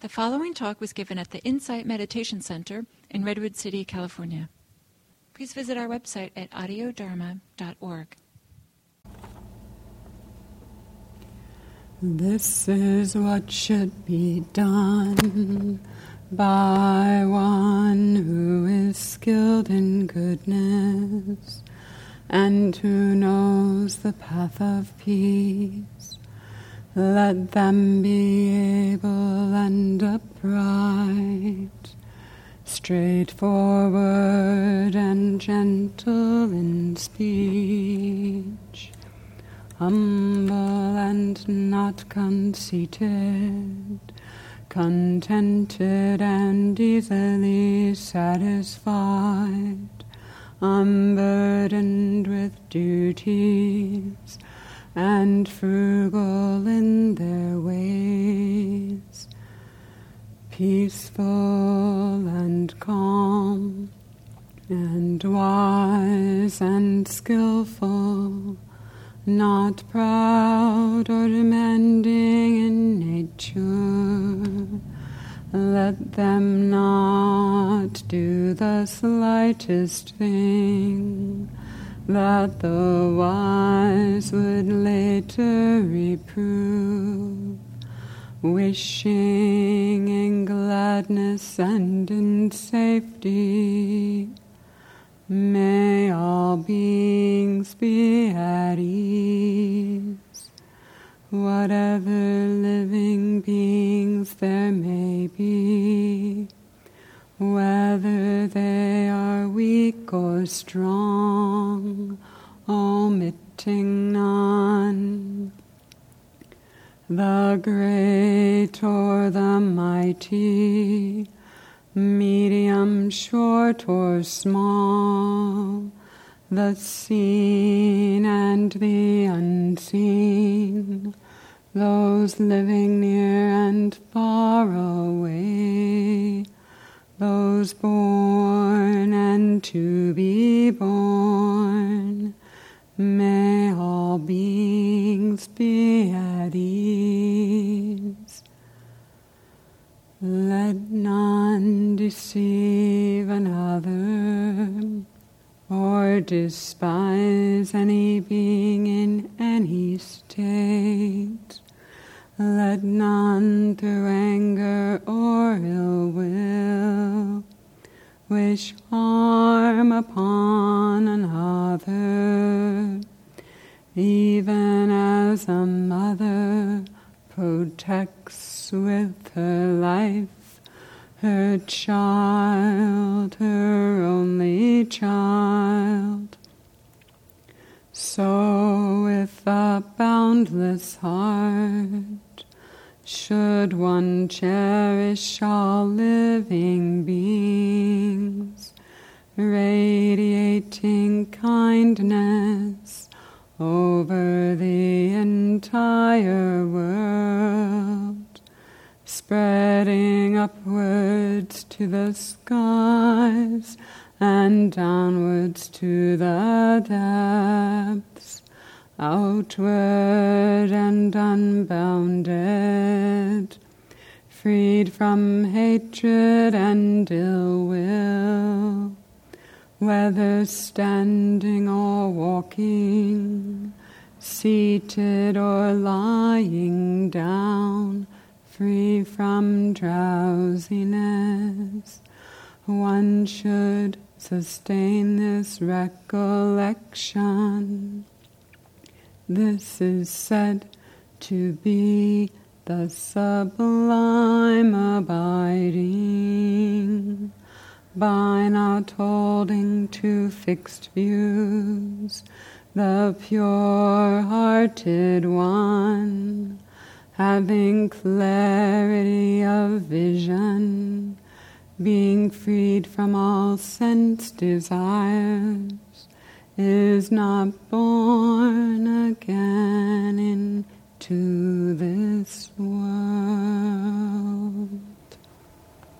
The following talk was given at the Insight Meditation Center in Redwood City, California. Please visit our website at audiodharma.org. This is what should be done by one who is skilled in goodness and who knows the path of peace. Let them be able and upright, straightforward and gentle in speech humble and not conceited, contented and easily satisfied, unburdened with duties, and frugal in their ways, peaceful and calm, and wise and skillful not proud or demanding in nature. Let them not do the slightest thing that the wise would later reprove, wishing in gladness and in safety. May all beings be at ease, whatever living beings there may be, whether they are weak or strong, omitting none. The great or the mighty, medium, short, or small, the seen and the unseen, those living near and far away, those born May all beings be at ease. Let none deceive another or despise any being in any state. Let none through anger or ill will wish harm upon another, even as a mother protects with her life her child, her only child. So, with a boundless heart, should one cherish all living kindness over the entire world, spreading upwards to the skies and downwards to the depths, outward and unbounded, freed from hatred and ill will whether standing or walking, seated or lying down, free from drowsiness, one should sustain this recollection. This is said to be the sublime abiding by not holding to fixed views, the pure hearted one, having clarity of vision, being freed from all sense desires, is not born again into this world.